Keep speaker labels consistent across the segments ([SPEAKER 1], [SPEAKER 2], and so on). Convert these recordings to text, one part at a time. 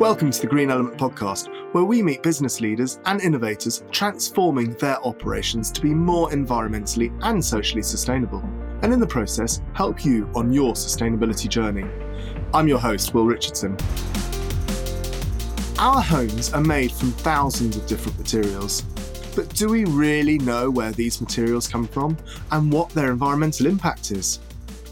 [SPEAKER 1] Welcome to the Green Element Podcast, where we meet business leaders and innovators transforming their operations to be more environmentally and socially sustainable, and in the process, help you on your sustainability journey. I'm your host, Will Richardson. Our homes are made from thousands of different materials. But do we really know where these materials come from and what their environmental impact is?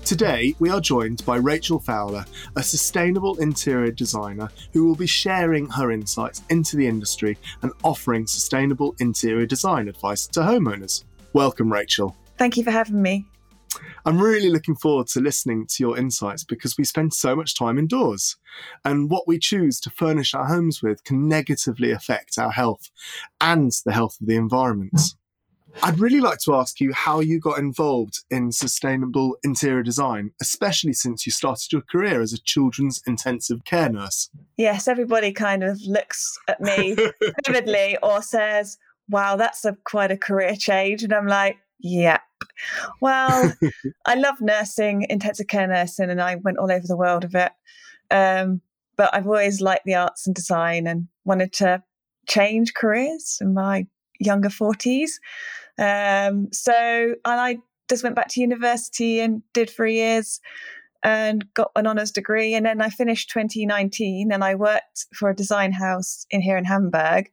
[SPEAKER 1] Today, we are joined by Rachel Fowler, a sustainable interior designer who will be sharing her insights into the industry and offering sustainable interior design advice to homeowners. Welcome, Rachel.
[SPEAKER 2] Thank you for having me.
[SPEAKER 1] I'm really looking forward to listening to your insights because we spend so much time indoors. And what we choose to furnish our homes with can negatively affect our health and the health of the environment. I'd really like to ask you how you got involved in sustainable interior design, especially since you started your career as a children's intensive care nurse.
[SPEAKER 2] Yes, everybody kind of looks at me vividly or says, wow, that's a quite a career change. And I'm like, yep. Well, I love nursing, intensive care nursing, and I went all over the world of it. Um, but I've always liked the arts and design and wanted to change careers in my younger 40s. Um, so, and I just went back to university and did three years and got an honours degree. And then I finished 2019 and I worked for a design house in here in Hamburg.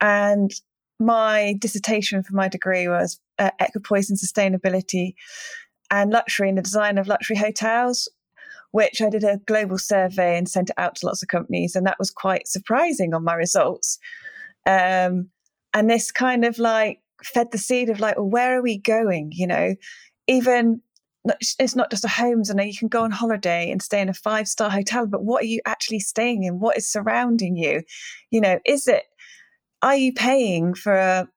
[SPEAKER 2] And my dissertation for my degree was uh, equipoise and sustainability and luxury and the design of luxury hotels which I did a global survey and sent it out to lots of companies, and that was quite surprising on my results. Um, and this kind of like fed the seed of like, well, where are we going? You know, even it's not just a homes and you can go on holiday and stay in a five star hotel, but what are you actually staying in? What is surrounding you? You know, is it, are you paying for a,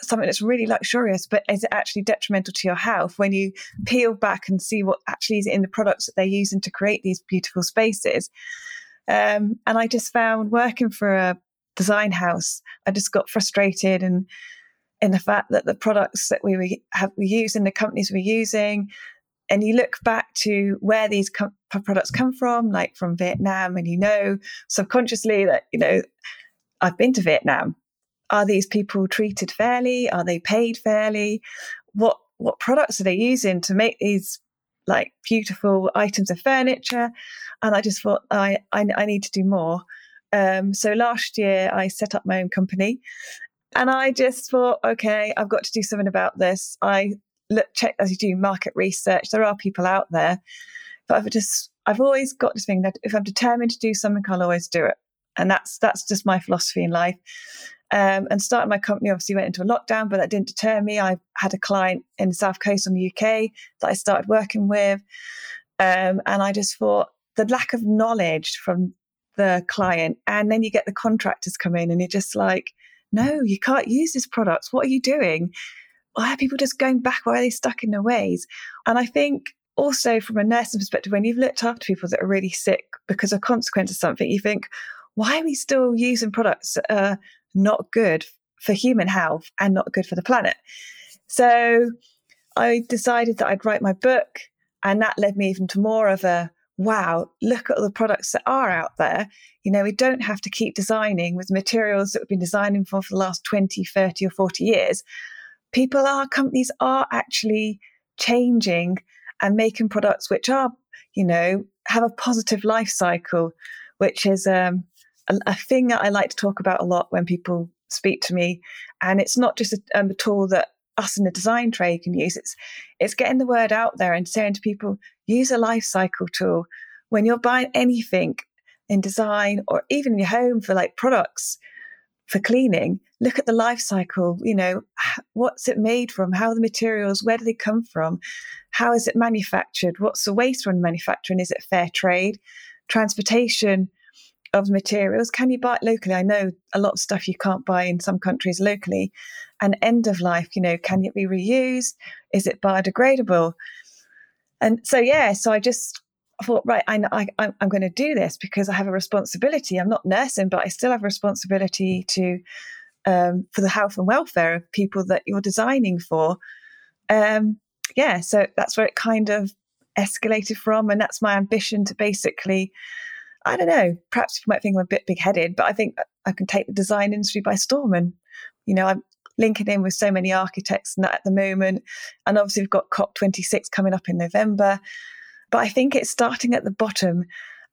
[SPEAKER 2] something that's really luxurious, but is it actually detrimental to your health when you peel back and see what actually is in the products that they're using to create these beautiful spaces? Um, and I just found working for a design house, I just got frustrated and in the fact that the products that we were have we using, the companies we're using, and you look back to where these com- products come from, like from Vietnam, and you know subconsciously that you know I've been to Vietnam. Are these people treated fairly? Are they paid fairly? What what products are they using to make these like beautiful items of furniture? And I just thought I I, I need to do more. Um, so last year I set up my own company and I just thought, okay, I've got to do something about this. I look, check as you do market research. There are people out there, but I've just, I've always got this thing that if I'm determined to do something, I'll always do it. And that's, that's just my philosophy in life. Um, and starting my company obviously went into a lockdown, but that didn't deter me. I had a client in the South Coast on the UK that I started working with. Um, and I just thought the lack of knowledge from the client, and then you get the contractors come in and you're just like, no, you can't use this product. What are you doing? Why are people just going back? Why are they stuck in their ways? And I think also from a nursing perspective, when you've looked after people that are really sick because of consequence of something, you think, why are we still using products that are not good for human health and not good for the planet? So I decided that I'd write my book, and that led me even to more of a wow, look at all the products that are out there. You know, we don't have to keep designing with materials that we've been designing for for the last 20, 30, or 40 years. People are, companies are actually changing and making products which are, you know, have a positive life cycle, which is um, a, a, thing that I like to talk about a lot when people speak to me. And it's not just a, um, a tool that us in the design trade can use. It's it's getting the word out there and saying to people, use a life cycle tool when you're buying anything in design or even in your home for like products for cleaning. Look at the life cycle. You know, what's it made from? How are the materials? Where do they come from? How is it manufactured? What's the waste from manufacturing? Is it fair trade? Transportation of materials. Can you buy it locally? I know a lot of stuff you can't buy in some countries locally. And end of life, you know, can it be reused? Is it biodegradable? And so, yeah, so I just thought, right, I, I, I'm going to do this because I have a responsibility. I'm not nursing, but I still have a responsibility to um, for the health and welfare of people that you're designing for. Um, yeah, so that's where it kind of escalated from, and that's my ambition to basically I don't know, perhaps you might think I'm a bit big headed, but I think I can take the design industry by storm. And, you know, I'm linking in with so many architects and that at the moment. And obviously, we've got COP26 coming up in November. But I think it's starting at the bottom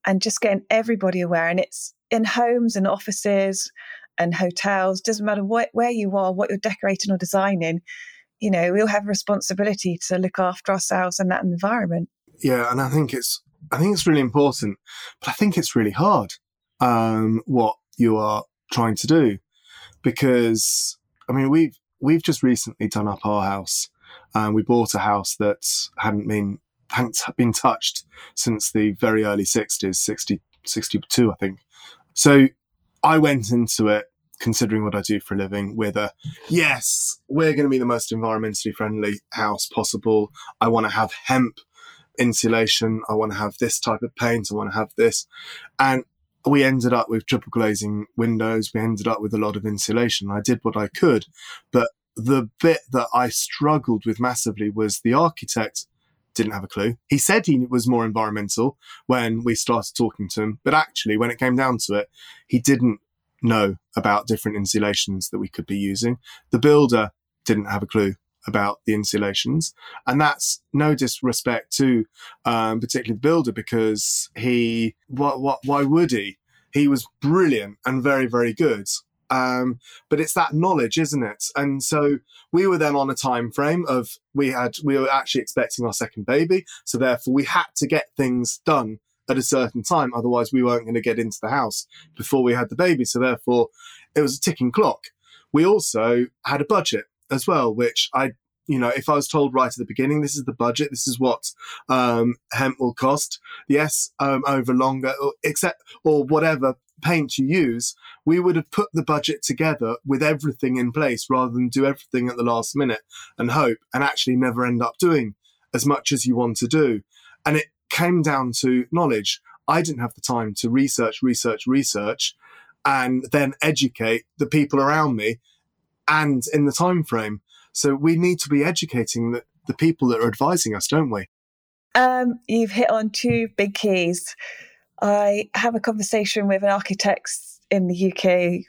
[SPEAKER 2] and just getting everybody aware. And it's in homes and offices and hotels, doesn't matter what, where you are, what you're decorating or designing, you know, we all have a responsibility to look after ourselves and that environment.
[SPEAKER 1] Yeah, and I think it's I think it's really important, but I think it's really hard um, what you are trying to do because I mean we've we've just recently done up our house and we bought a house that hadn't been hadn't been touched since the very early 60s 60 62 I think so I went into it considering what I do for a living with a yes we're going to be the most environmentally friendly house possible I want to have hemp insulation. I want to have this type of paint. I want to have this. And we ended up with triple glazing windows. We ended up with a lot of insulation. I did what I could. But the bit that I struggled with massively was the architect didn't have a clue. He said he was more environmental when we started talking to him, but actually, when it came down to it, he didn't know about different insulations that we could be using. The builder didn't have a clue about the insulations. And that's no disrespect to um, particularly the builder because he, what, what, why would he? He was brilliant and very, very good. Um, but it's that knowledge, isn't it? And so we were then on a time frame of we had we were actually expecting our second baby, so therefore we had to get things done at a certain time, otherwise we weren't going to get into the house before we had the baby. So therefore, it was a ticking clock. We also had a budget as well, which I, you know, if I was told right at the beginning, this is the budget, this is what um, hemp will cost. Yes, um, over longer, or, except or whatever paint you use, we would have put the budget together with everything in place rather than do everything at the last minute and hope and actually never end up doing as much as you want to do. And it came down to knowledge. I didn't have the time to research, research, research, and then educate the people around me and in the time frame. So we need to be educating the, the people that are advising us, don't we?
[SPEAKER 2] Um, you've hit on two big keys. I have a conversation with an architect in the UK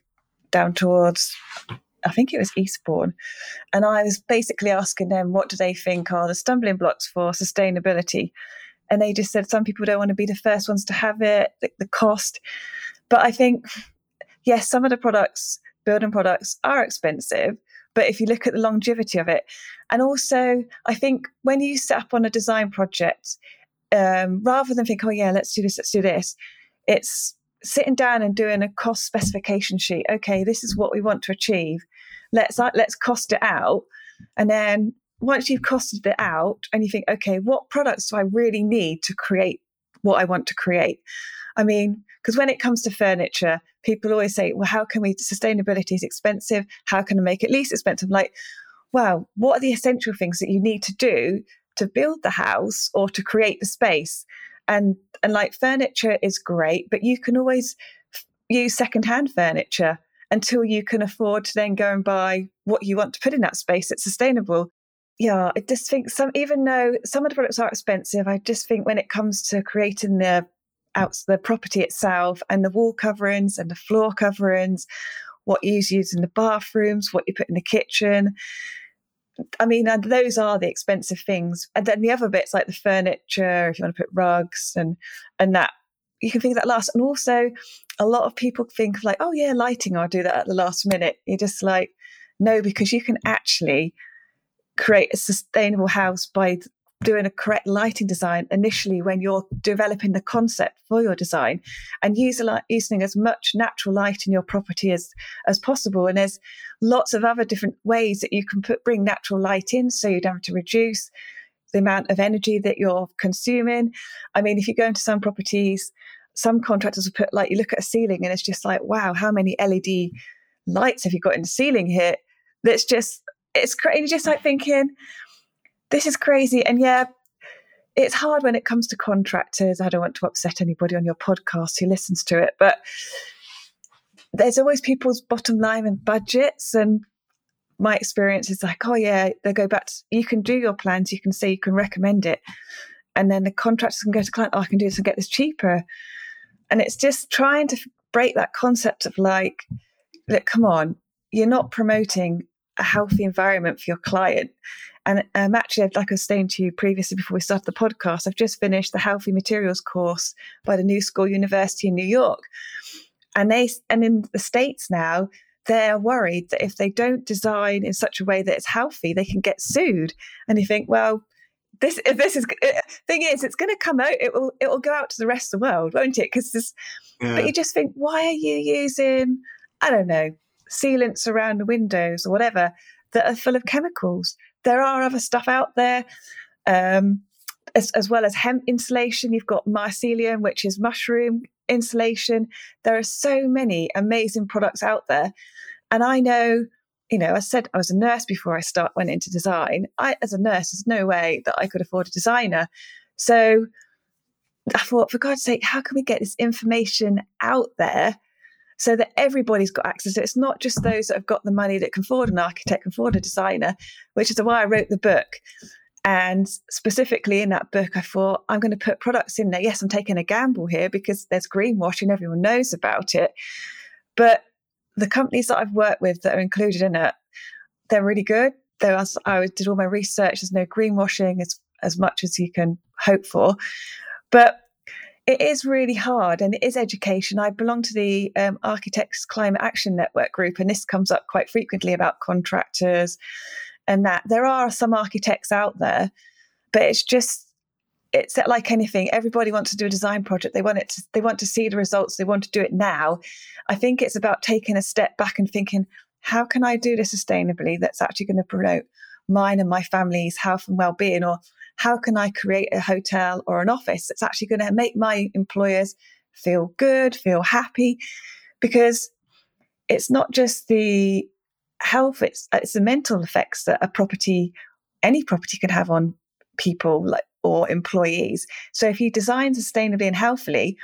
[SPEAKER 2] down towards, I think it was Eastbourne, and I was basically asking them what do they think are the stumbling blocks for sustainability. And they just said some people don't want to be the first ones to have it, the, the cost. But I think, yes, some of the products building products are expensive, but if you look at the longevity of it, and also I think when you set up on a design project, um, rather than think, oh yeah, let's do this, let's do this, it's sitting down and doing a cost specification sheet. Okay, this is what we want to achieve. Let's let's cost it out, and then once you've costed it out, and you think, okay, what products do I really need to create what I want to create? I mean, because when it comes to furniture, people always say, well, how can we, sustainability is expensive. How can I make it least expensive? Like, well, what are the essential things that you need to do to build the house or to create the space? And, and like furniture is great, but you can always f- use secondhand furniture until you can afford to then go and buy what you want to put in that space that's sustainable yeah, I just think some, even though some of the products are expensive, I just think when it comes to creating the out the property itself and the wall coverings and the floor coverings, what you use in the bathrooms, what you put in the kitchen. I mean, those are the expensive things. And then the other bits like the furniture, if you want to put rugs and and that, you can think that last. And also, a lot of people think of like, oh yeah, lighting. I'll do that at the last minute. You're just like, no, because you can actually create a sustainable house by doing a correct lighting design initially when you're developing the concept for your design and using as much natural light in your property as as possible. And there's lots of other different ways that you can put bring natural light in so you don't have to reduce the amount of energy that you're consuming. I mean if you go into some properties some contractors will put like you look at a ceiling and it's just like wow how many led lights have you got in the ceiling here? That's just it's crazy just like thinking this is crazy. And yeah, it's hard when it comes to contractors. I don't want to upset anybody on your podcast who listens to it, but there's always people's bottom line and budgets. And my experience is like, oh, yeah, they go back to, you can do your plans, you can say you can recommend it. And then the contractors can go to client, oh, I can do this and get this cheaper. And it's just trying to break that concept of like, look, come on, you're not promoting a healthy environment for your client. And um, actually, like I was saying to you previously before we started the podcast, I've just finished the Healthy Materials course by the New School University in New York. And they and in the States now, they're worried that if they don't design in such a way that it's healthy, they can get sued. And you think, well, this this is uh, thing is, it's going to come out. It will it will go out to the rest of the world, won't it? Because this, yeah. but you just think, why are you using? I don't know sealants around the windows or whatever that are full of chemicals. There are other stuff out there. Um, as, as, well as hemp insulation, you've got mycelium, which is mushroom insulation. There are so many amazing products out there. And I know, you know, I said I was a nurse before I start went into design. I, as a nurse, there's no way that I could afford a designer. So I thought, for God's sake, how can we get this information out there so that everybody's got access. It's not just those that have got the money that can afford an architect, can afford a designer, which is why I wrote the book. And specifically in that book, I thought, I'm going to put products in there. Yes, I'm taking a gamble here because there's greenwashing, everyone knows about it. But the companies that I've worked with that are included in it, they're really good. There was, I did all my research. There's no greenwashing as, as much as you can hope for. But it is really hard and it is education. I belong to the um, Architects Climate Action Network group, and this comes up quite frequently about contractors and that. There are some architects out there, but it's just it's like anything. Everybody wants to do a design project. They want it to, they want to see the results. They want to do it now. I think it's about taking a step back and thinking how can i do this sustainably that's actually going to promote mine and my family's health and well-being? Or how can I create a hotel or an office that's actually going to make my employers feel good, feel happy? Because it's not just the health, it's, it's the mental effects that a property, any property can have on people like or employees. So if you design sustainably and healthily,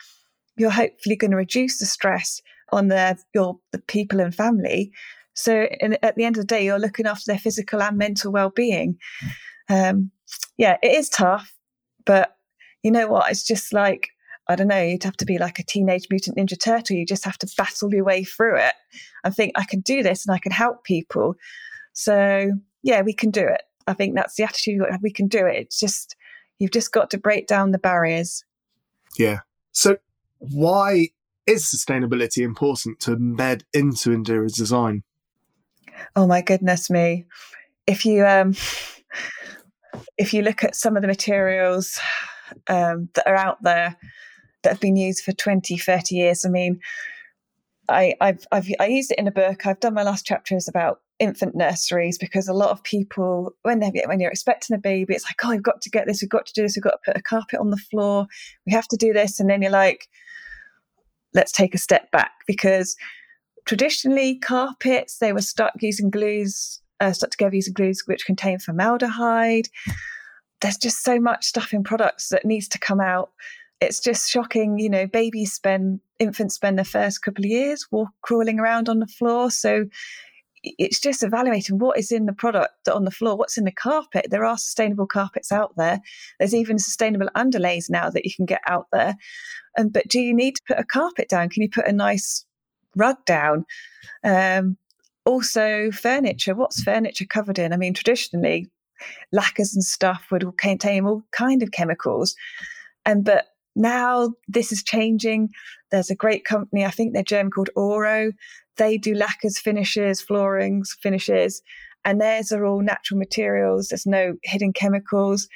[SPEAKER 2] you're hopefully going to reduce the stress on the your the people and family. So in, at the end of the day, you're looking after their physical and mental well-being. Um, yeah, it is tough, but you know what? It's just like, I don't know, you'd have to be like a teenage mutant ninja turtle. You just have to battle your way through it and think, I can do this and I can help people. So, yeah, we can do it. I think that's the attitude we can do it. It's just, you've just got to break down the barriers.
[SPEAKER 1] Yeah. So, why is sustainability important to embed into interior design?
[SPEAKER 2] Oh, my goodness me. If you, um, if you look at some of the materials um, that are out there that have been used for 20, 30 years, I mean, I, I've, I've I used it in a book. I've done my last chapters about infant nurseries because a lot of people, when they when you're expecting a baby, it's like, oh, we've got to get this, we've got to do this, we've got to put a carpet on the floor, we have to do this, and then you're like, let's take a step back because traditionally carpets they were stuck using glues uh, stuck together using glues which contain formaldehyde. There's just so much stuff in products that needs to come out. It's just shocking, you know. Babies spend, infants spend the first couple of years walk, crawling around on the floor. So it's just evaluating what is in the product on the floor, what's in the carpet. There are sustainable carpets out there. There's even sustainable underlays now that you can get out there. Um, but do you need to put a carpet down? Can you put a nice rug down? Um, also furniture. What's furniture covered in? I mean, traditionally, lacquers and stuff would contain all kind of chemicals, and but now this is changing. There's a great company, I think they're German called Auro. They do lacquers, finishes, floorings, finishes, and theirs are all natural materials. There's no hidden chemicals,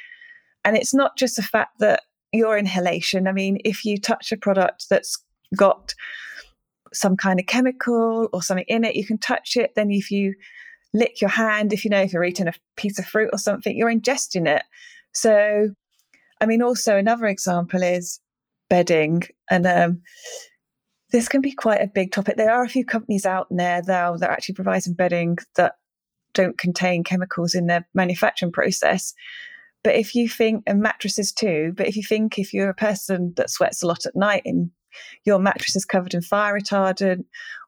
[SPEAKER 2] and it's not just the fact that your inhalation. I mean, if you touch a product that's got some kind of chemical or something in it. You can touch it. Then, if you lick your hand, if you know if you're eating a piece of fruit or something, you're ingesting it. So, I mean, also another example is bedding, and um, this can be quite a big topic. There are a few companies out there though that are actually providing bedding that don't contain chemicals in their manufacturing process. But if you think, and mattresses too, but if you think if you're a person that sweats a lot at night and your mattress is covered in fire retardant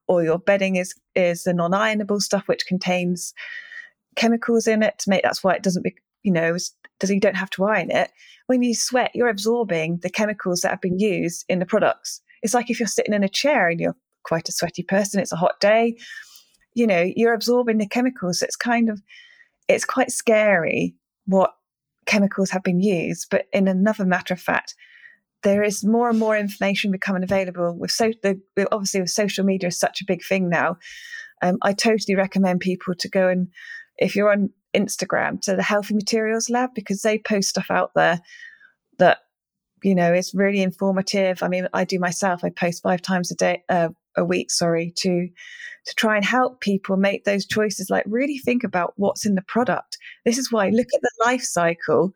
[SPEAKER 2] or your bedding is is the non-ironable stuff which contains chemicals in it to make that's why it doesn't be you know does you don't have to iron it when you sweat you're absorbing the chemicals that have been used in the products it's like if you're sitting in a chair and you're quite a sweaty person, it's a hot day, you know, you're absorbing the chemicals. So it's kind of, it's quite scary what chemicals have been used. But in another matter of fact, there is more and more information becoming available with so the obviously with social media is such a big thing now. Um, I totally recommend people to go and if you're on Instagram to the Healthy Materials Lab because they post stuff out there that you know is really informative. I mean, I do myself. I post five times a day, uh, a week, sorry, to to try and help people make those choices. Like really think about what's in the product. This is why look at the life cycle,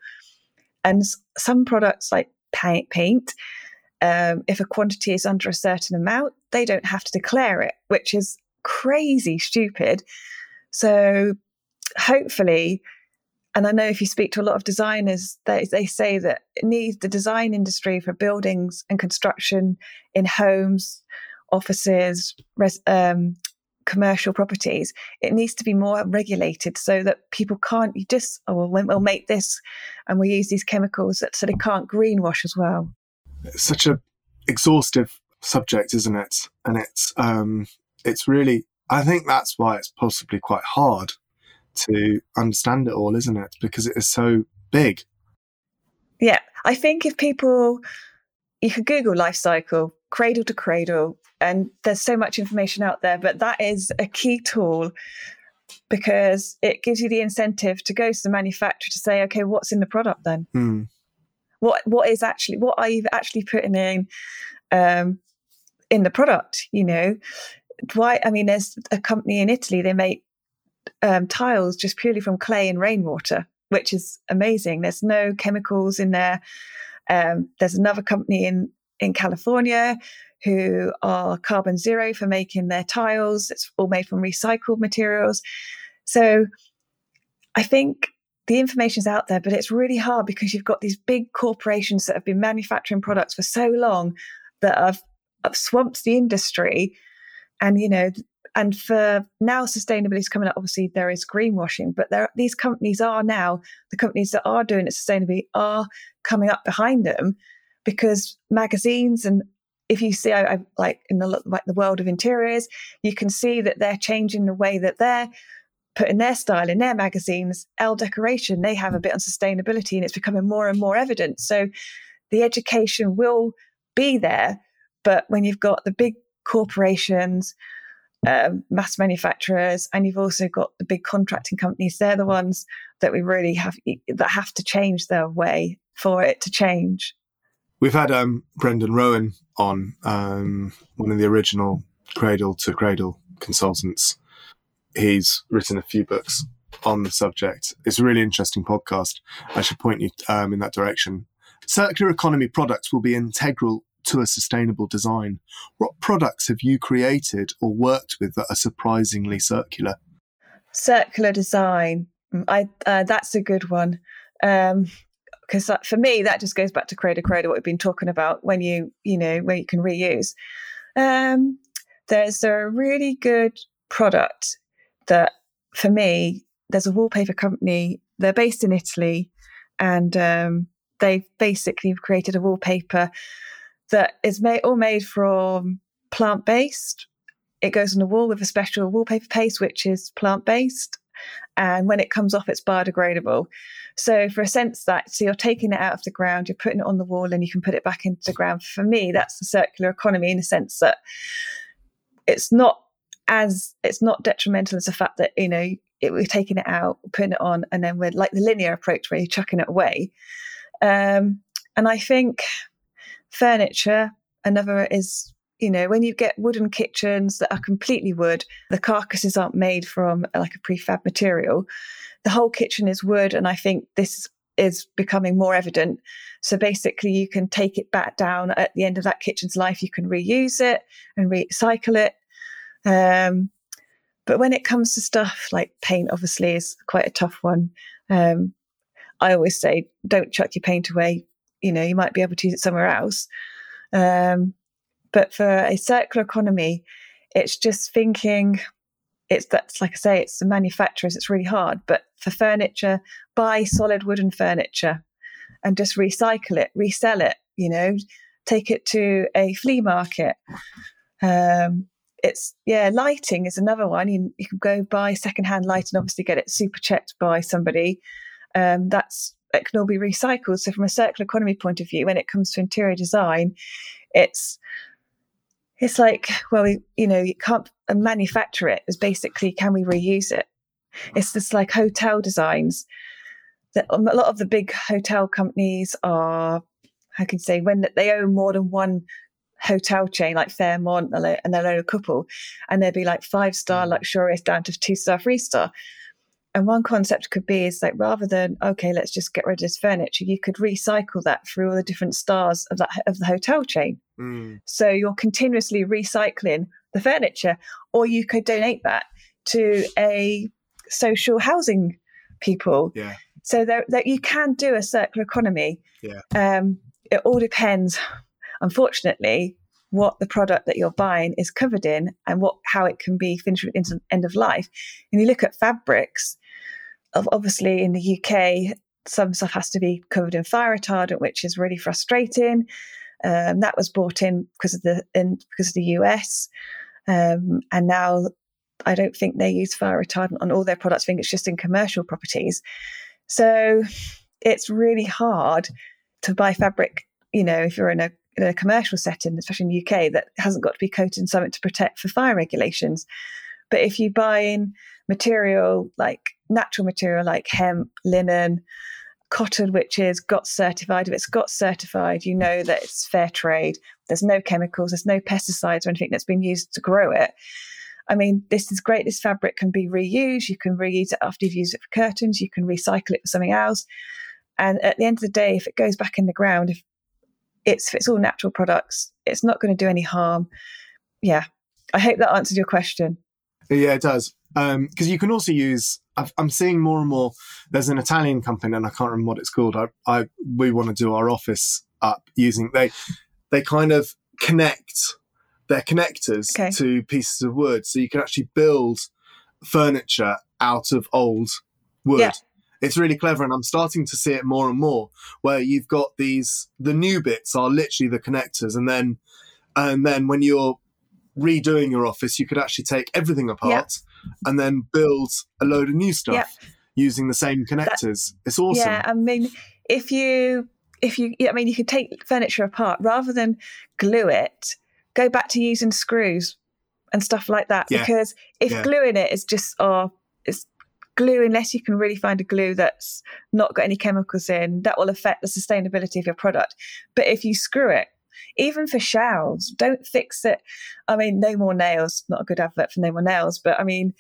[SPEAKER 2] and some products like paint, paint um, if a quantity is under a certain amount, they don't have to declare it, which is crazy stupid. So hopefully, and I know if you speak to a lot of designers, they, they say that it needs the design industry for buildings and construction in homes, offices, res, um, commercial properties, it needs to be more regulated so that people can't you just oh well we'll make this and we use these chemicals that, so they can't greenwash as well.
[SPEAKER 1] It's such a exhaustive subject, isn't it? And it's um, it's really I think that's why it's possibly quite hard to understand it all, isn't it? Because it is so big.
[SPEAKER 2] Yeah, I think if people you could Google life cycle, cradle to cradle, and there's so much information out there, but that is a key tool because it gives you the incentive to go to the manufacturer to say, okay, what's in the product then?
[SPEAKER 1] Mm.
[SPEAKER 2] What what is actually what are you actually putting in um, in the product? You know, why? I mean, there's a company in Italy they make um, tiles just purely from clay and rainwater, which is amazing. There's no chemicals in there. Um, there's another company in in California who are carbon zero for making their tiles. It's all made from recycled materials. So I think the information's out there, but it's really hard because you've got these big corporations that have been manufacturing products for so long that have, have swamped the industry. And, you know, and for now sustainability is coming up, obviously there is greenwashing, but there these companies are now, the companies that are doing it sustainably are coming up behind them because magazines and if you see, I, I, like in the like the world of interiors, you can see that they're changing the way that they're putting their style in their magazines. Elle Decoration, they have a bit on sustainability, and it's becoming more and more evident. So the education will be there, but when you've got the big corporations, um, mass manufacturers, and you've also got the big contracting companies, they're the ones that we really have that have to change their way for it to change.
[SPEAKER 1] We've had um, Brendan Rowan on, um, one of the original Cradle to Cradle consultants. He's written a few books on the subject. It's a really interesting podcast. I should point you um, in that direction. Circular economy products will be integral to a sustainable design. What products have you created or worked with that are surprisingly circular?
[SPEAKER 2] Circular design. I uh, that's a good one. Um, because for me that just goes back to cradle cradle what we've been talking about when you you know where you can reuse. Um, there's a really good product that for me there's a wallpaper company they're based in italy and um, they've basically created a wallpaper that is made all made from plant-based. It goes on the wall with a special wallpaper paste which is plant-based and when it comes off it's biodegradable so for a sense that so you're taking it out of the ground, you're putting it on the wall, and you can put it back into the ground. For me, that's the circular economy in a sense that it's not as it's not detrimental as the fact that you know it, we're taking it out, putting it on, and then we're like the linear approach where you're chucking it away. Um, and I think furniture, another is you know, when you get wooden kitchens that are completely wood, the carcasses aren't made from like a prefab material the whole kitchen is wood, and I think this is becoming more evident. So basically, you can take it back down at the end of that kitchen's life. You can reuse it and recycle it. Um, but when it comes to stuff like paint, obviously, is quite a tough one. Um, I always say, don't chuck your paint away. You know, you might be able to use it somewhere else. Um, but for a circular economy, it's just thinking it's that's like I say, it's the manufacturers, it's really hard. But for furniture, buy solid wooden furniture and just recycle it, resell it, you know. take it to a flea market. Um, it's yeah, lighting is another one. You, you can go buy secondhand light and obviously get it super checked by somebody. Um, that's it can all be recycled. So from a circular economy point of view, when it comes to interior design, it's it's like well, we, you know, you can't manufacture it. it. Is basically can we reuse it? It's just like hotel designs. That a lot of the big hotel companies are, I can say, when they own more than one hotel chain like Fairmont and they own a couple, and they'd be like five star mm. luxurious down to two star, three star. And one concept could be is like rather than okay, let's just get rid of this furniture, you could recycle that through all the different stars of that of the hotel chain. Mm. So you're continuously recycling the furniture, or you could donate that to a social housing people.
[SPEAKER 1] Yeah.
[SPEAKER 2] So that you can do a circular economy.
[SPEAKER 1] Yeah.
[SPEAKER 2] Um, it all depends, unfortunately, what the product that you're buying is covered in and what how it can be finished into end of life. And you look at fabrics, obviously in the UK, some stuff has to be covered in fire retardant, which is really frustrating. Um, that was brought in because of the in because of the US, um, and now I don't think they use fire retardant on all their products. I think it's just in commercial properties. So it's really hard to buy fabric. You know, if you're in a in a commercial setting, especially in the UK, that hasn't got to be coated in something to protect for fire regulations. But if you buy in material like natural material like hemp, linen, cotton, which is got certified, if it's got certified, you know that it's fair trade. There's no chemicals, there's no pesticides or anything that's been used to grow it. I mean, this is great. This fabric can be reused. You can reuse it after you've used it for curtains. You can recycle it for something else. And at the end of the day, if it goes back in the ground, if it's if it's all natural products, it's not going to do any harm. Yeah, I hope that answered your question.
[SPEAKER 1] Yeah, it does. Because um, you can also use. i am seeing more and more. There's an Italian company, and I can't remember what it's called. I, I we want to do our office up using they they kind of connect their connectors okay. to pieces of wood, so you can actually build furniture out of old wood. Yeah. It's really clever, and I'm starting to see it more and more. Where you've got these, the new bits are literally the connectors, and then, and then when you're redoing your office, you could actually take everything apart and then build a load of new stuff using the same connectors. That, it's awesome.
[SPEAKER 2] Yeah, I mean, if you if you, I mean, you could take furniture apart rather than glue it. Go back to using screws and stuff like that yeah. because if yeah. gluing it is just oh, it's glue unless you can really find a glue that's not got any chemicals in that will affect the sustainability of your product but if you screw it even for shelves, don't fix it. I mean, no more nails, not a good advert for no more nails, but I mean,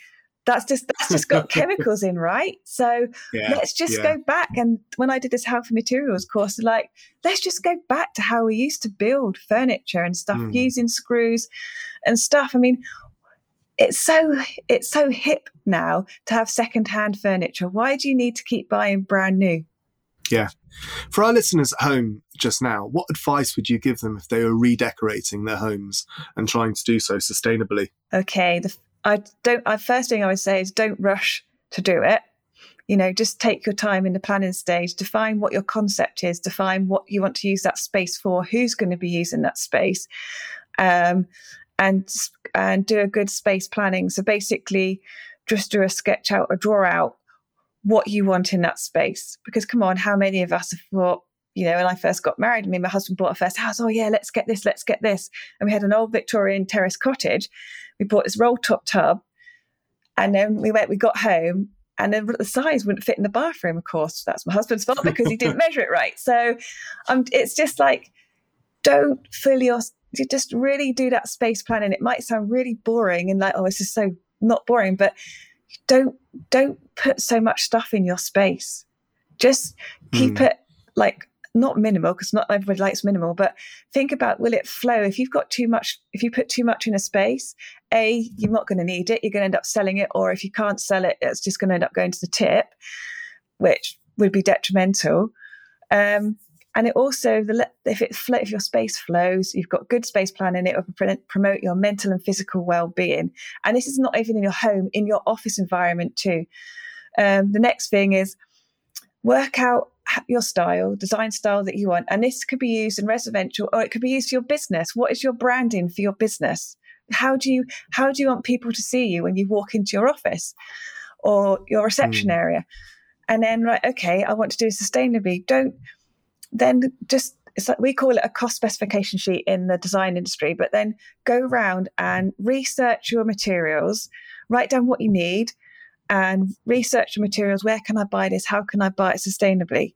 [SPEAKER 2] that's just that's just got chemicals in, right? So yeah, let's just yeah. go back. And when I did this healthy materials course, like let's just go back to how we used to build furniture and stuff mm. using screws and stuff. I mean, it's so it's so hip now to have secondhand furniture. Why do you need to keep buying brand new?
[SPEAKER 1] Yeah. For our listeners at home just now, what advice would you give them if they were redecorating their homes and trying to do so sustainably?
[SPEAKER 2] Okay, the, I don't. I first thing I would say is don't rush to do it. You know, just take your time in the planning stage. Define what your concept is. Define what you want to use that space for. Who's going to be using that space, um, and and do a good space planning. So basically, just do a sketch out, a draw out what you want in that space. Because come on, how many of us have thought, you know, when I first got married, I mean, my husband bought our first house. Oh yeah, let's get this, let's get this. And we had an old Victorian terrace cottage. We bought this roll top tub, and then we went, we got home, and then the size wouldn't fit in the bathroom. Of course, that's my husband's fault because he didn't measure it right. So, um, it's just like, don't fill your, just really do that space planning. It might sound really boring and like, oh, this is so not boring, but don't don't put so much stuff in your space. Just keep mm. it like not minimal because not everybody likes minimal, but think about will it flow? If you've got too much, if you put too much in a space, A, you're not going to need it. You're going to end up selling it. Or if you can't sell it, it's just going to end up going to the tip, which would be detrimental. Um, and it also the if it if your space flows you've got good space planning it will promote your mental and physical well-being and this is not even in your home in your office environment too um, the next thing is work out your style, design style that you want. And this could be used in residential or it could be used for your business. What is your branding for your business? How do you how do you want people to see you when you walk into your office or your reception mm. area? And then right, okay, I want to do sustainably. Don't then just it's like we call it a cost specification sheet in the design industry, but then go around and research your materials, write down what you need, and research the materials. Where can I buy this? How can I buy it sustainably?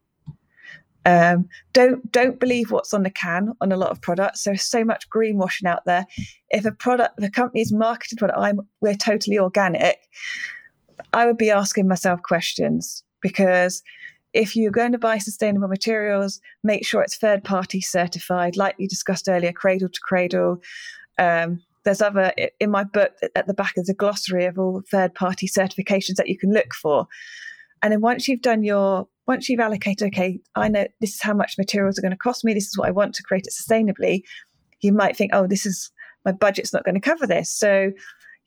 [SPEAKER 2] Um, don't don't believe what's on the can on a lot of products. There's so much greenwashing out there. If a product, the company's marketed product, I'm we're totally organic. I would be asking myself questions because if you're going to buy sustainable materials, make sure it's third party certified, like we discussed earlier, cradle to cradle. Um, there's other in my book at the back is a glossary of all third party certifications that you can look for. And then once you've done your once you've allocated, okay, I know this is how much materials are going to cost me, this is what I want to create it sustainably, you might think, oh, this is my budget's not going to cover this. So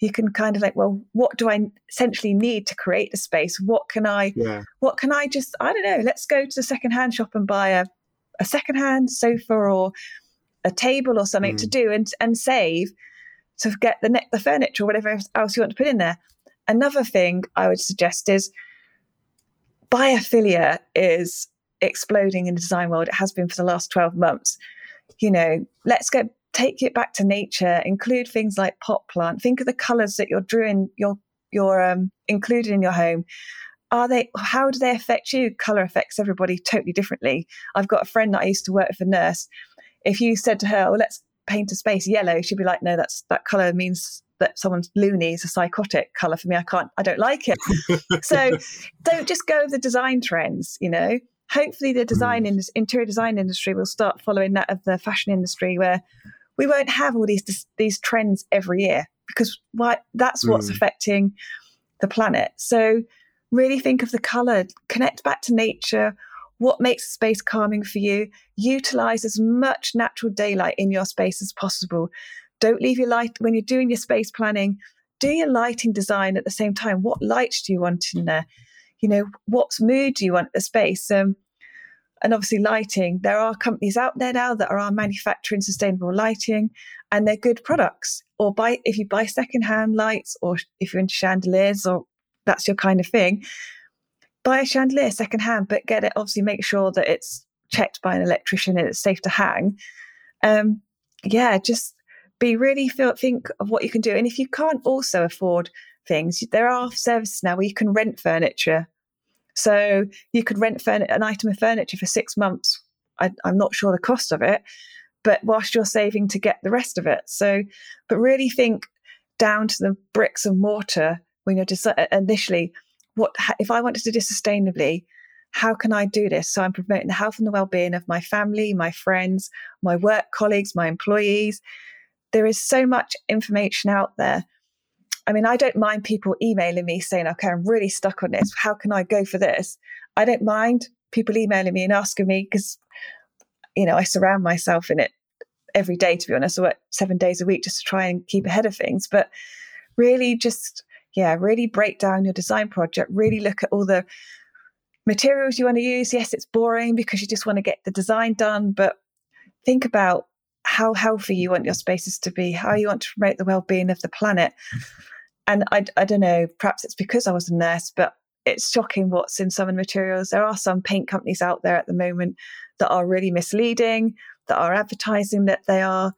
[SPEAKER 2] you can kind of like, well, what do I essentially need to create a space? What can I yeah. what can I just I don't know, let's go to the secondhand shop and buy a, a secondhand sofa or a table or something mm. to do and and save to get the the furniture or whatever else you want to put in there. Another thing I would suggest is biophilia is exploding in the design world. It has been for the last 12 months. You know, let's get take it back to nature, include things like pot plant. Think of the colours that you're drawing, you're you're um, included in your home. Are they? How do they affect you? Color affects everybody totally differently. I've got a friend that I used to work with, a nurse. If you said to her, "Well, let's paint a space yellow," she'd be like, "No, that's that color means that someone's loony is a psychotic color for me. I can't. I don't like it." so don't just go with the design trends. You know, hopefully the design mm. in interior design industry will start following that of the fashion industry, where we won't have all these these trends every year because why that's what's mm. affecting the planet. So really think of the color, connect back to nature. What makes a space calming for you? Utilize as much natural daylight in your space as possible. Don't leave your light when you're doing your space planning. Do your lighting design at the same time. What lights do you want in there? You know, what mood do you want the space? Um, and obviously lighting. There are companies out there now that are manufacturing sustainable lighting, and they're good products. Or buy if you buy secondhand lights, or if you're into chandeliers, or that's your kind of thing, buy a chandelier secondhand, but get it. Obviously, make sure that it's checked by an electrician and it's safe to hang. Um, yeah, just be really feel, think of what you can do. And if you can't also afford things, there are services now where you can rent furniture so you could rent an item of furniture for six months. I, I'm not sure the cost of it, but whilst you're saving to get the rest of it. So, but really think down to the bricks and mortar when you're just uh, initially, what if I wanted to do sustainably? How can I do this? So I'm promoting the health and the well-being of my family, my friends, my work colleagues, my employees. There is so much information out there I mean, I don't mind people emailing me saying, okay, I'm really stuck on this. How can I go for this? I don't mind people emailing me and asking me because, you know, I surround myself in it every day, to be honest. I work seven days a week just to try and keep ahead of things. But really just, yeah, really break down your design project, really look at all the materials you want to use. Yes, it's boring because you just want to get the design done, but think about how healthy you want your spaces to be, how you want to promote the well-being of the planet and I, I don't know, perhaps it's because I was a nurse, but it's shocking what's in some of the materials. There are some paint companies out there at the moment that are really misleading, that are advertising that they are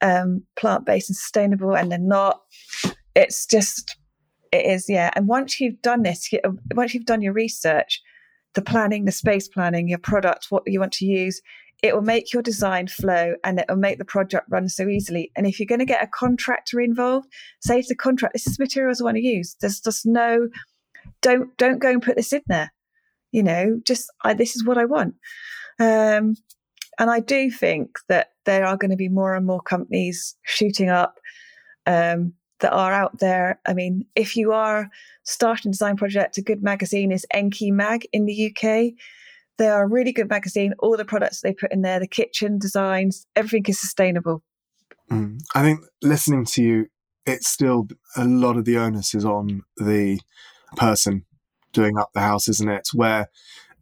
[SPEAKER 2] um, plant based and sustainable, and they're not. It's just, it is, yeah. And once you've done this, once you've done your research, the planning, the space planning, your product, what you want to use, it will make your design flow and it will make the project run so easily. And if you're going to get a contractor involved, say to the contract, this is the materials I want to use. There's just no, don't don't go and put this in there. You know, just I, this is what I want. Um, and I do think that there are going to be more and more companies shooting up um, that are out there. I mean, if you are starting a design project, a good magazine is Enki Mag in the UK. They are a really good magazine. All the products they put in there, the kitchen designs, everything is sustainable.
[SPEAKER 1] Mm. I think listening to you, it's still a lot of the onus is on the person doing up the house, isn't it? Where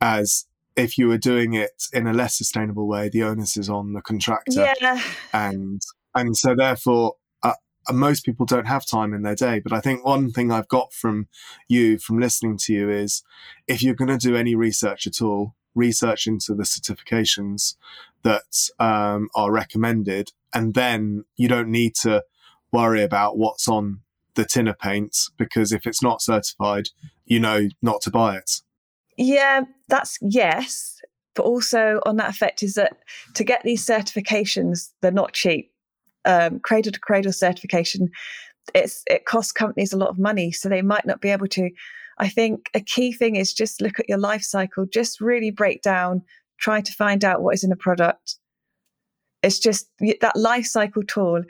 [SPEAKER 1] as if you were doing it in a less sustainable way, the onus is on the contractor.
[SPEAKER 2] Yeah.
[SPEAKER 1] And and so therefore uh, most people don't have time in their day. But I think one thing I've got from you, from listening to you, is if you're going to do any research at all, research into the certifications that um, are recommended, and then you don't need to worry about what's on the tin of paints because if it's not certified, you know not to buy it.
[SPEAKER 2] Yeah, that's yes. But also on that effect is that to get these certifications, they're not cheap. Um, cradle to cradle certification, it's it costs companies a lot of money, so they might not be able to. I think a key thing is just look at your life cycle, just really break down, try to find out what is in a product. It's just that life cycle tool.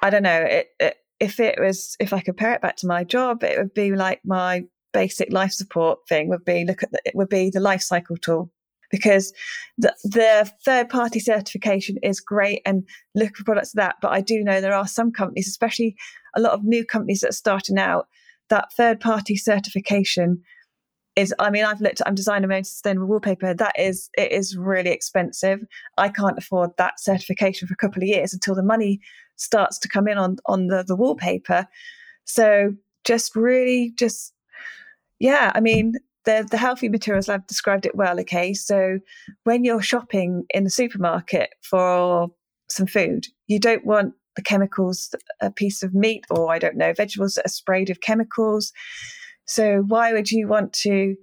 [SPEAKER 2] I don't know. It, it, if it was, if I compare it back to my job, it would be like my basic life support thing would be look at the, it would be the life cycle tool because the, the third party certification is great and look for products of that but i do know there are some companies especially a lot of new companies that are starting out that third party certification is i mean i've looked i'm designing my own sustainable wallpaper. That is it is really expensive. I can't afford that certification for a couple of years until the money starts to come in on on the, the wallpaper. So just really just yeah, I mean, the the healthy materials lab described it well. Okay, so when you're shopping in the supermarket for some food, you don't want the chemicals, a piece of meat or I don't know, vegetables that are sprayed with chemicals. So why would you want to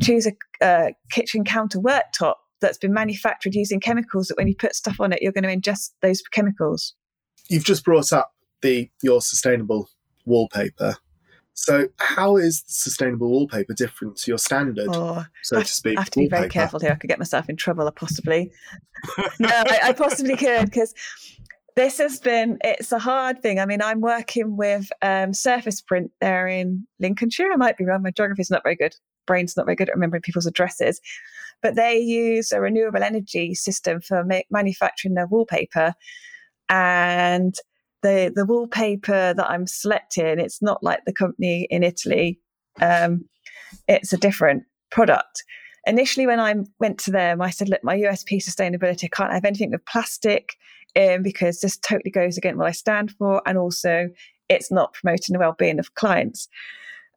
[SPEAKER 2] choose a, a kitchen counter worktop that's been manufactured using chemicals that when you put stuff on it, you're going to ingest those chemicals?
[SPEAKER 1] You've just brought up the your sustainable wallpaper so, how is sustainable wallpaper different to your standard, oh, so
[SPEAKER 2] to
[SPEAKER 1] speak?
[SPEAKER 2] I have to be very careful here. I could get myself in trouble, possibly. no, I, I possibly could because this has been it's a hard thing. I mean, I'm working with um, Surface Print there in Lincolnshire. I might be wrong. My geography is not very good. Brain's not very good at remembering people's addresses, but they use a renewable energy system for ma- manufacturing their wallpaper, and the the wallpaper that I'm selecting, it's not like the company in Italy. Um, it's a different product. Initially, when I went to them, I said, "Look, my USP sustainability I can't have anything with plastic, um, because this totally goes against what I stand for, and also it's not promoting the well-being of clients."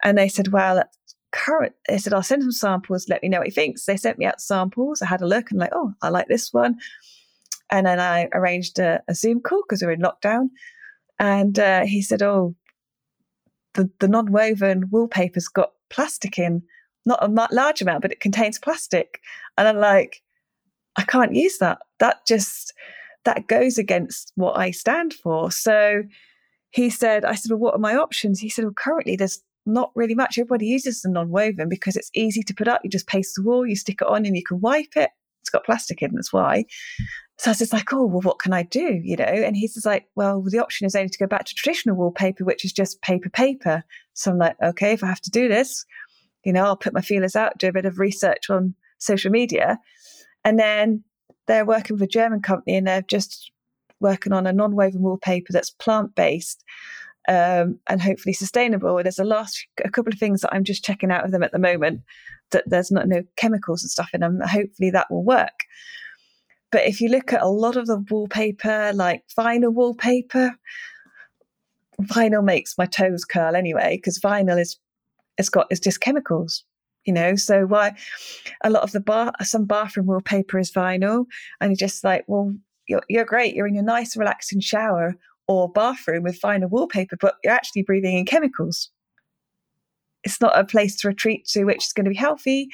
[SPEAKER 2] And they said, "Well, current." They said, "I'll send some samples. Let me know what you think." So they sent me out samples. I had a look and like, "Oh, I like this one." And then I arranged a, a Zoom call because we are in lockdown. And uh, he said, Oh, the, the non woven wallpaper's got plastic in, not a large amount, but it contains plastic. And I'm like, I can't use that. That just, that goes against what I stand for. So he said, I said, Well, what are my options? He said, Well, currently there's not really much. Everybody uses the non woven because it's easy to put up. You just paste the wall, you stick it on, and you can wipe it. It's got plastic in, that's why. So I was just like, oh, well, what can I do? You know? And he's just like, well, the option is only to go back to traditional wallpaper, which is just paper, paper. So I'm like, okay, if I have to do this, you know, I'll put my feelers out, do a bit of research on social media. And then they're working with a German company and they're just working on a non woven wallpaper that's plant based. Um, and hopefully sustainable. There's a last a couple of things that I'm just checking out of them at the moment that there's not no chemicals and stuff in them. Hopefully that will work. But if you look at a lot of the wallpaper, like vinyl wallpaper, vinyl makes my toes curl anyway, because vinyl is it's got it's just chemicals, you know. So why a lot of the bar some bathroom wallpaper is vinyl, and you're just like, well, you're you're great, you're in your nice relaxing shower or bathroom with vinyl wallpaper, but you're actually breathing in chemicals. It's not a place to retreat to, which is going to be healthy.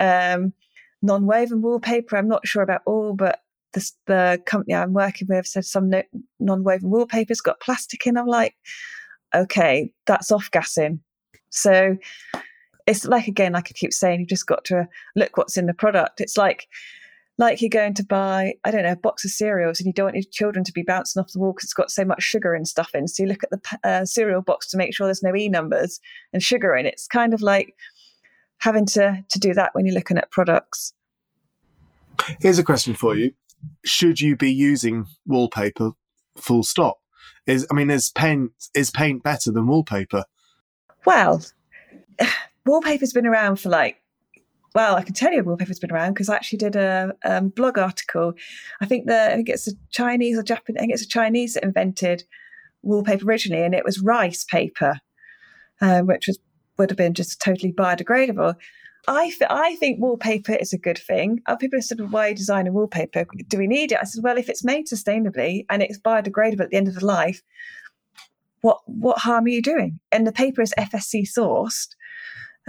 [SPEAKER 2] Um, non woven wallpaper. I'm not sure about all, but the, the company I'm working with said some no, non woven wallpaper's got plastic in. I'm like, okay, that's off gassing. So it's like, again, like I keep saying, you've just got to look what's in the product. It's like, like you're going to buy, I don't know, a box of cereals and you don't want your children to be bouncing off the wall because it's got so much sugar and stuff in. So you look at the uh, cereal box to make sure there's no E numbers and sugar in it. It's kind of like, having to to do that when you're looking at products.
[SPEAKER 1] Here's a question for you: Should you be using wallpaper? Full stop. Is I mean, is paint is paint better than wallpaper?
[SPEAKER 2] Well, wallpaper's been around for like well, I can tell you wallpaper's been around because I actually did a um, blog article. I think the I think it's a Chinese or Japanese. I think it's a Chinese that invented wallpaper originally, and it was rice paper, um, which was would have been just totally biodegradable. I, th- I think wallpaper is a good thing. Other people have said, why design a wallpaper? Do we need it? I said, well, if it's made sustainably and it's biodegradable at the end of the life, what what harm are you doing? And the paper is FSC sourced.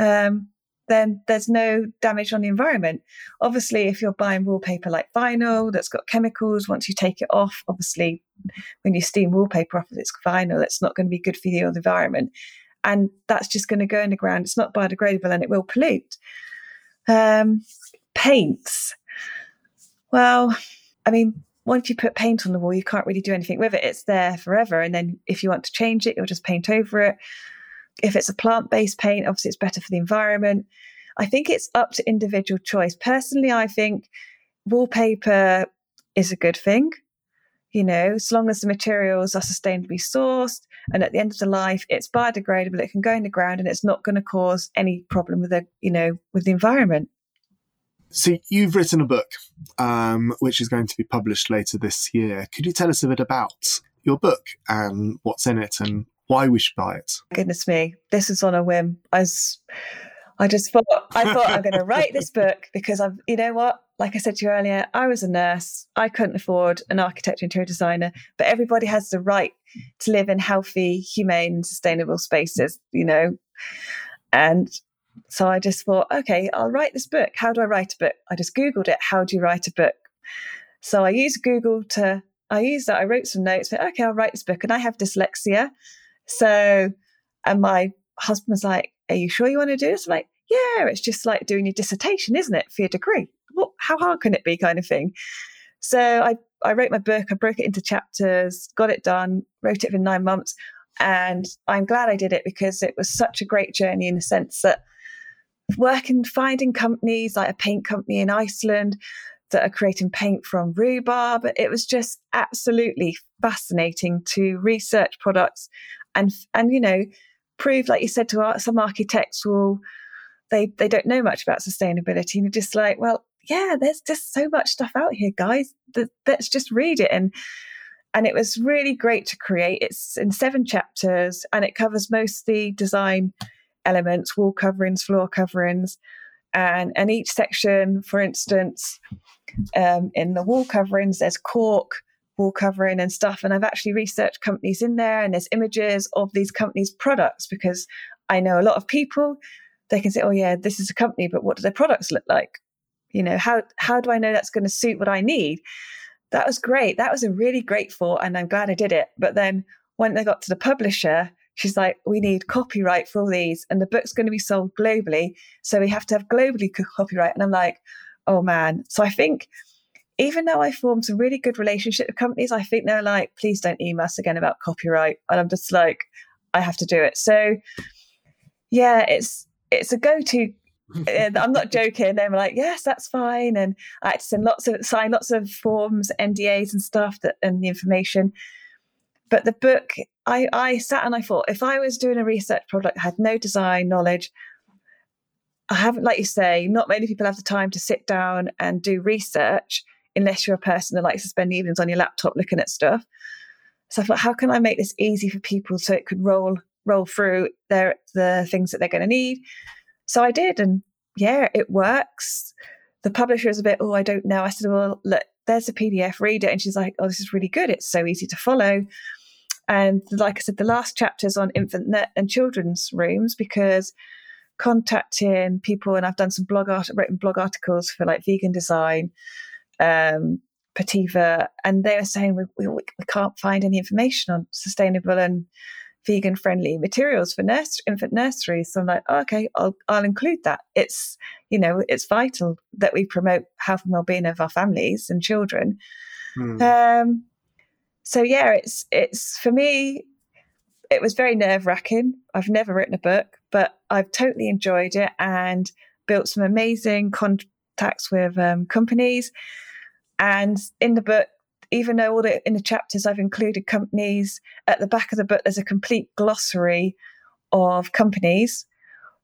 [SPEAKER 2] Um, then there's no damage on the environment. Obviously, if you're buying wallpaper like vinyl that's got chemicals, once you take it off, obviously, when you steam wallpaper off of its vinyl, it's not going to be good for the environment. And that's just going to go in the ground. It's not biodegradable and it will pollute. Um, paints. Well, I mean, once you put paint on the wall, you can't really do anything with it. It's there forever. And then if you want to change it, you'll just paint over it. If it's a plant based paint, obviously it's better for the environment. I think it's up to individual choice. Personally, I think wallpaper is a good thing. You know, as long as the materials are sustainably sourced and at the end of the life it's biodegradable, it can go in the ground and it's not going to cause any problem with the, you know, with the environment.
[SPEAKER 1] So you've written a book, um, which is going to be published later this year. Could you tell us a bit about your book and what's in it and why we should buy it.
[SPEAKER 2] Goodness me, this is on a whim. I was, I just thought I thought I'm going to write this book because I've, you know what? Like I said to you earlier, I was a nurse. I couldn't afford an architect interior designer, but everybody has the right to live in healthy, humane, sustainable spaces. You know, and so I just thought, okay, I'll write this book. How do I write a book? I just Googled it. How do you write a book? So I used Google to, I used that. I wrote some notes. But, okay, I'll write this book. And I have dyslexia. So, and my husband was like, Are you sure you want to do this? I'm like, Yeah, it's just like doing your dissertation, isn't it, for your degree? What, how hard can it be, kind of thing? So I, I wrote my book, I broke it into chapters, got it done, wrote it in nine months. And I'm glad I did it because it was such a great journey in the sense that working, finding companies like a paint company in Iceland that are creating paint from rhubarb. It was just absolutely fascinating to research products and and you know prove like you said to some architects will they they don't know much about sustainability. And you're just like well yeah there's just so much stuff out here guys. That, let's just read it. And and it was really great to create. It's in seven chapters and it covers most the design elements wall coverings floor coverings and and each section for instance um, in the wall coverings there's cork wall covering and stuff. And I've actually researched companies in there and there's images of these companies' products because I know a lot of people, they can say, oh, yeah, this is a company, but what do their products look like? You know, how, how do I know that's going to suit what I need? That was great. That was a really great thought. And I'm glad I did it. But then when they got to the publisher, she's like, we need copyright for all these, and the book's going to be sold globally. So we have to have globally copyright. And I'm like, oh man. So I think even though I formed some really good relationship with companies, I think they're like, please don't email us again about copyright. And I'm just like, I have to do it. So yeah, it's it's a go-to. I'm not joking. They were like, yes, that's fine. And I had to send lots of sign lots of forms, NDAs and stuff that and the information. But the book, I, I sat and I thought, if I was doing a research project, had no design knowledge, I haven't, like you say, not many people have the time to sit down and do research unless you're a person that likes to spend evenings on your laptop looking at stuff. So I thought, how can I make this easy for people so it could roll roll through their the things that they're going to need? So I did, and yeah, it works. The publisher is a bit, oh, I don't know. I said, well, look, there's a PDF, read it, and she's like, oh, this is really good. It's so easy to follow. And like I said, the last chapter is on infant net and children's rooms because contacting people, and I've done some blog art, written blog articles for like vegan design um, Pativa, and they were saying we, we, we can't find any information on sustainable and vegan friendly materials for nurse, infant nurseries. So I'm like, oh, okay, I'll, I'll include that. It's, you know, it's vital that we promote health and well-being of our families and children. Hmm. Um, so yeah, it's, it's for me, it was very nerve wracking. I've never written a book, but I've totally enjoyed it and built some amazing contacts with um, companies and in the book, even though all the in the chapters I've included companies, at the back of the book there's a complete glossary of companies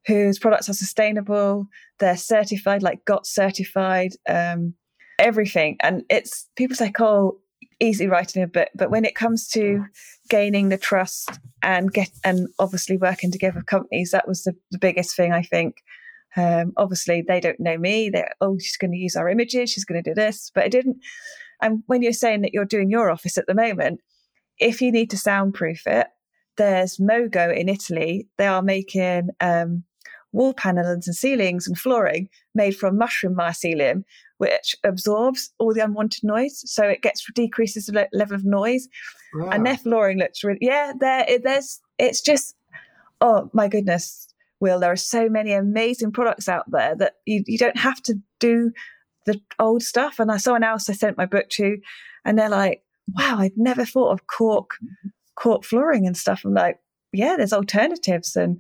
[SPEAKER 2] whose products are sustainable. They're certified, like got certified, um, everything. And it's people say, "Oh, easy writing a book," but when it comes to gaining the trust and get and obviously working together with companies, that was the, the biggest thing I think. Um, obviously, they don't know me. They're oh, she's going to use our images. She's going to do this, but it didn't. And when you're saying that you're doing your office at the moment, if you need to soundproof it, there's Mogu in Italy. They are making um, wall panels and ceilings and flooring made from mushroom mycelium, which absorbs all the unwanted noise. So it gets decreases the level of noise. Wow. And their flooring looks really, yeah, there, there's, it's just, oh my goodness, Will, there are so many amazing products out there that you, you don't have to do the old stuff. And I someone else I sent my book to, and they're like, wow, I'd never thought of cork, cork flooring and stuff. I'm like, yeah, there's alternatives. And,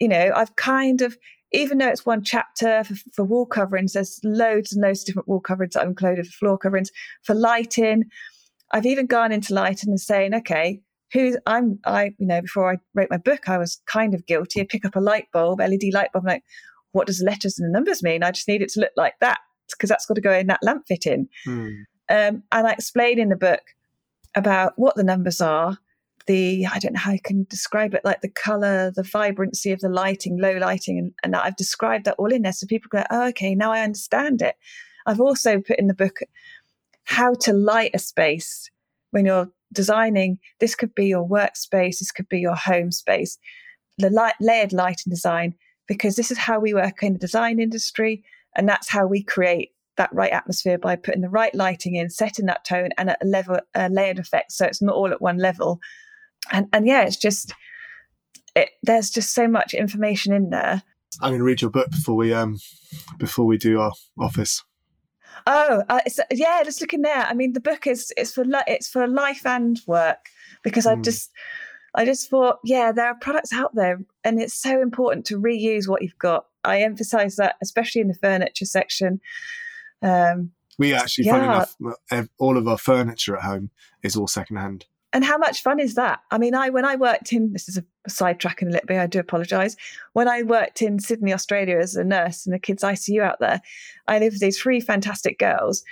[SPEAKER 2] you know, I've kind of, even though it's one chapter for, for wall coverings, there's loads and loads of different wall coverings that I've included for floor coverings, for lighting. I've even gone into lighting and saying, okay, who's I'm I, you know, before I wrote my book, I was kind of guilty. I pick up a light bulb, LED light bulb, I'm like, what does the letters and the numbers mean? I just need it to look like that because that's got to go in that lamp fitting. Hmm. Um, and I explain in the book about what the numbers are, the I don't know how I can describe it, like the color, the vibrancy of the lighting, low lighting, and, and I've described that all in there, so people go, oh, okay, now I understand it. I've also put in the book how to light a space when you're designing. This could be your workspace, this could be your home space. The light, layered lighting design, because this is how we work in the design industry, and that's how we create that right atmosphere by putting the right lighting in, setting that tone, and a level, a layered effect, so it's not all at one level. And and yeah, it's just it, there's just so much information in there.
[SPEAKER 1] I'm going to read your book before we um before we do our office.
[SPEAKER 2] Oh, uh, yeah, just looking there. I mean, the book is it's for it's for life and work because mm. I hmm. just I just thought, yeah, there are products out there, and it's so important to reuse what you've got. I emphasize that, especially in the furniture section. Um,
[SPEAKER 1] we actually, yeah. funny enough, all of our furniture at home is all secondhand.
[SPEAKER 2] And how much fun is that? I mean, I when I worked in this is a sidetrack sidetracking a little bit. I do apologise. When I worked in Sydney, Australia, as a nurse in the kids' ICU out there, I lived with these three fantastic girls,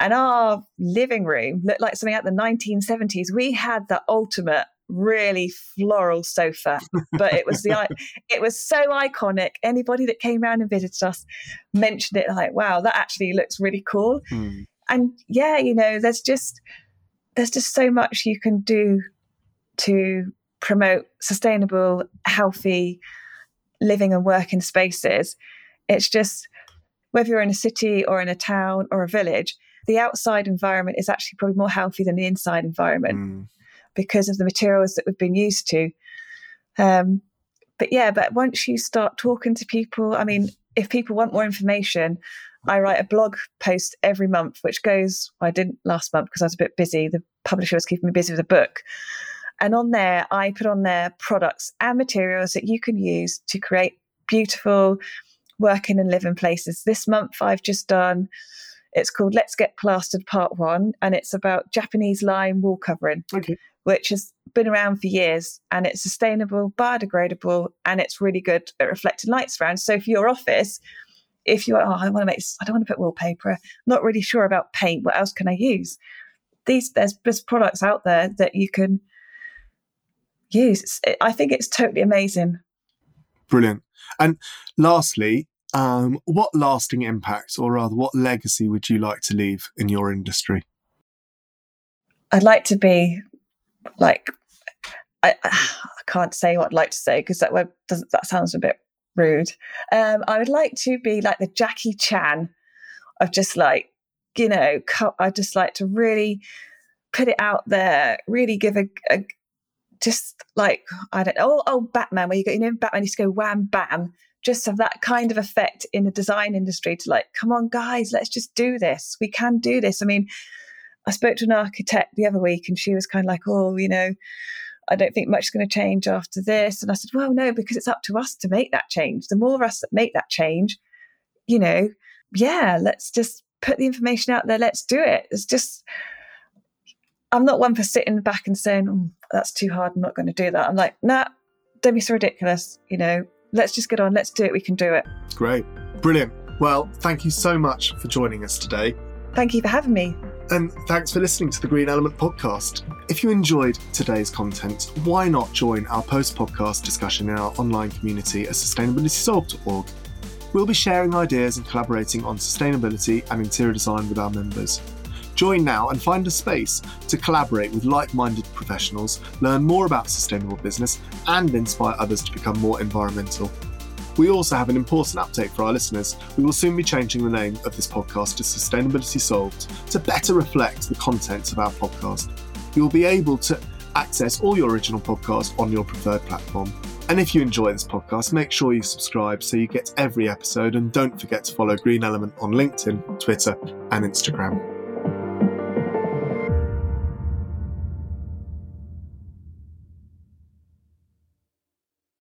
[SPEAKER 2] and our living room looked like something out the 1970s. We had the ultimate really floral sofa but it was the it was so iconic anybody that came around and visited us mentioned it like wow that actually looks really cool mm. and yeah you know there's just there's just so much you can do to promote sustainable healthy living and working spaces it's just whether you're in a city or in a town or a village the outside environment is actually probably more healthy than the inside environment mm because of the materials that we've been used to. Um, but yeah, but once you start talking to people, I mean, if people want more information, I write a blog post every month, which goes, well, I didn't last month because I was a bit busy. The publisher was keeping me busy with a book. And on there, I put on there products and materials that you can use to create beautiful working and living places. This month, I've just done, it's called Let's Get Plastered Part One, and it's about Japanese lime wall covering. Okay which has been around for years and it's sustainable, biodegradable, and it's really good at reflecting light around. So for your office, if you are, oh, I want to make, I don't want to put wallpaper, not really sure about paint, what else can I use? These, there's, there's products out there that you can use. I think it's totally amazing.
[SPEAKER 1] Brilliant. And lastly, um, what lasting impact, or rather, what legacy would you like to leave in your industry?
[SPEAKER 2] I'd like to be like I, I can't say what I'd like to say because that word doesn't that sounds a bit rude. Um, I would like to be like the Jackie Chan of just like you know I just like to really put it out there, really give a, a just like I don't know, oh, oh Batman, where you go, you know, Batman used to go wham bam, just have that kind of effect in the design industry to like, come on, guys, let's just do this. We can do this. I mean, I spoke to an architect the other week and she was kind of like, oh, you know, I don't think much is going to change after this. And I said, well, no, because it's up to us to make that change. The more of us that make that change, you know, yeah, let's just put the information out there. Let's do it. It's just, I'm not one for sitting back and saying, oh, that's too hard. I'm not going to do that. I'm like, nah, don't be so ridiculous. You know, let's just get on, let's do it, we can do it.
[SPEAKER 1] Great. Brilliant. Well, thank you so much for joining us today.
[SPEAKER 2] Thank you for having me.
[SPEAKER 1] And thanks for listening to the Green Element podcast. If you enjoyed today's content, why not join our post podcast discussion in our online community at sustainabilitysolved.org? We'll be sharing ideas and collaborating on sustainability and interior design with our members. Join now and find a space to collaborate with like minded professionals, learn more about sustainable business, and inspire others to become more environmental. We also have an important update for our listeners. We will soon be changing the name of this podcast to Sustainability Solved to better reflect the contents of our podcast. You will be able to access all your original podcasts on your preferred platform. And if you enjoy this podcast, make sure you subscribe so you get every episode and don't forget to follow Green Element on LinkedIn, Twitter, and Instagram.